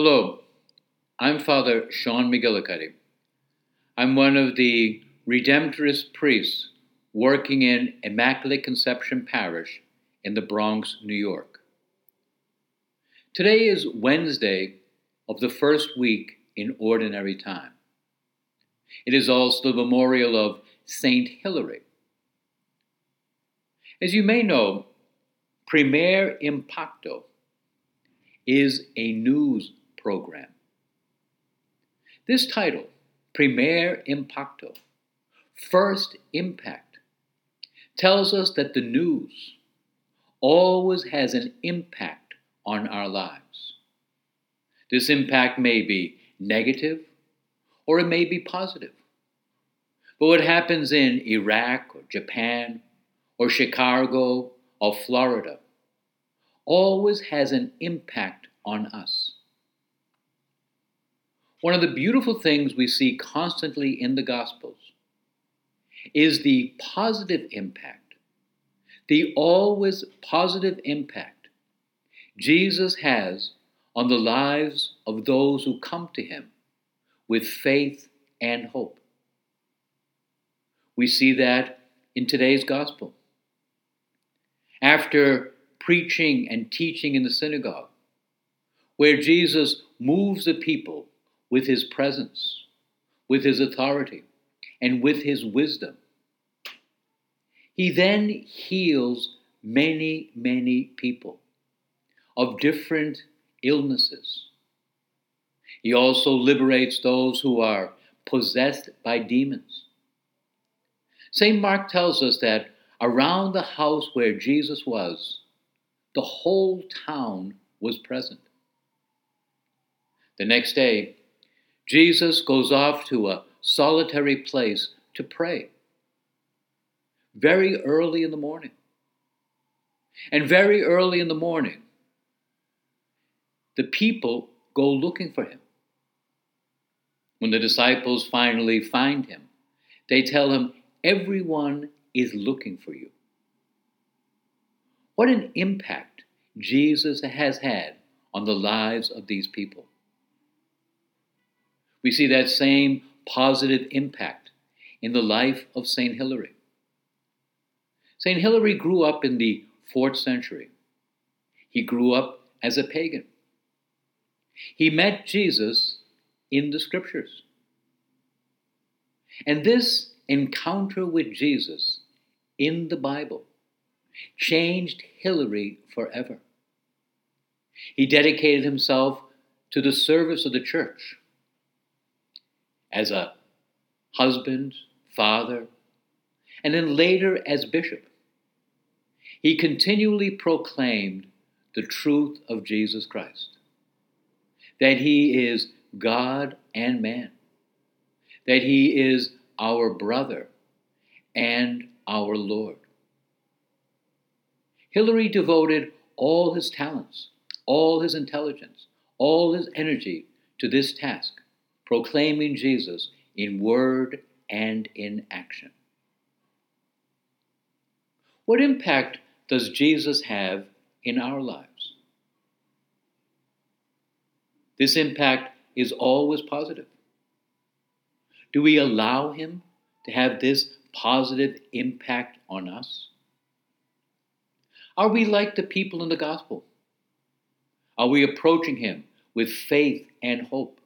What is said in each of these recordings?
Hello, I'm Father Sean McGillicuddy. I'm one of the Redemptorist priests working in Immaculate Conception Parish in the Bronx, New York. Today is Wednesday of the first week in Ordinary Time. It is also the memorial of Saint Hilary. As you may know, Primer Impacto is a news program. This title, Primer Impacto, First Impact, tells us that the news always has an impact on our lives. This impact may be negative or it may be positive. But what happens in Iraq or Japan or Chicago or Florida always has an impact on us. One of the beautiful things we see constantly in the Gospels is the positive impact, the always positive impact Jesus has on the lives of those who come to him with faith and hope. We see that in today's gospel. After preaching and teaching in the synagogue, where Jesus moves the people with his presence, with his authority, and with his wisdom. He then heals many, many people of different illnesses. He also liberates those who are possessed by demons. St. Mark tells us that around the house where Jesus was, the whole town was present. The next day, Jesus goes off to a solitary place to pray very early in the morning. And very early in the morning, the people go looking for him. When the disciples finally find him, they tell him, Everyone is looking for you. What an impact Jesus has had on the lives of these people. We see that same positive impact in the life of St. Hilary. St. Hilary grew up in the fourth century. He grew up as a pagan. He met Jesus in the scriptures. And this encounter with Jesus in the Bible changed Hilary forever. He dedicated himself to the service of the church as a husband, father, and then later as bishop. He continually proclaimed the truth of Jesus Christ that he is God and man, that he is our brother and our Lord. Hilary devoted all his talents, all his intelligence, all his energy to this task proclaiming Jesus in word and in action. What impact does Jesus have in our lives? This impact is always positive. Do we allow Him to have this positive impact on us? Are we like the people in the gospel? Are we approaching Him with faith and hope?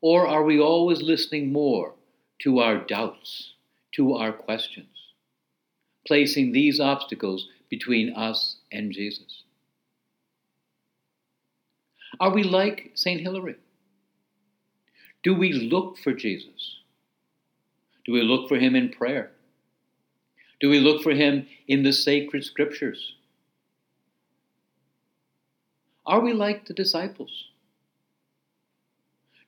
Or are we always listening more to our doubts, to our questions, placing these obstacles between us and Jesus? Are we like St. Hilary? Do we look for Jesus? Do we look for him in prayer? Do we look for him in the sacred scriptures? Are we like the disciples?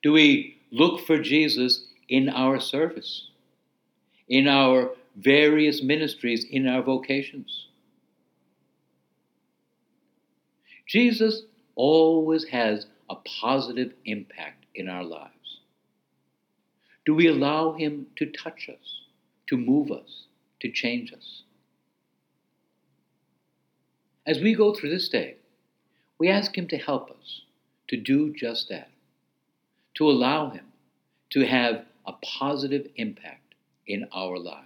Do we look for Jesus in our service, in our various ministries, in our vocations? Jesus always has a positive impact in our lives. Do we allow Him to touch us, to move us, to change us? As we go through this day, we ask Him to help us to do just that, to allow Him to have a positive impact in our lives.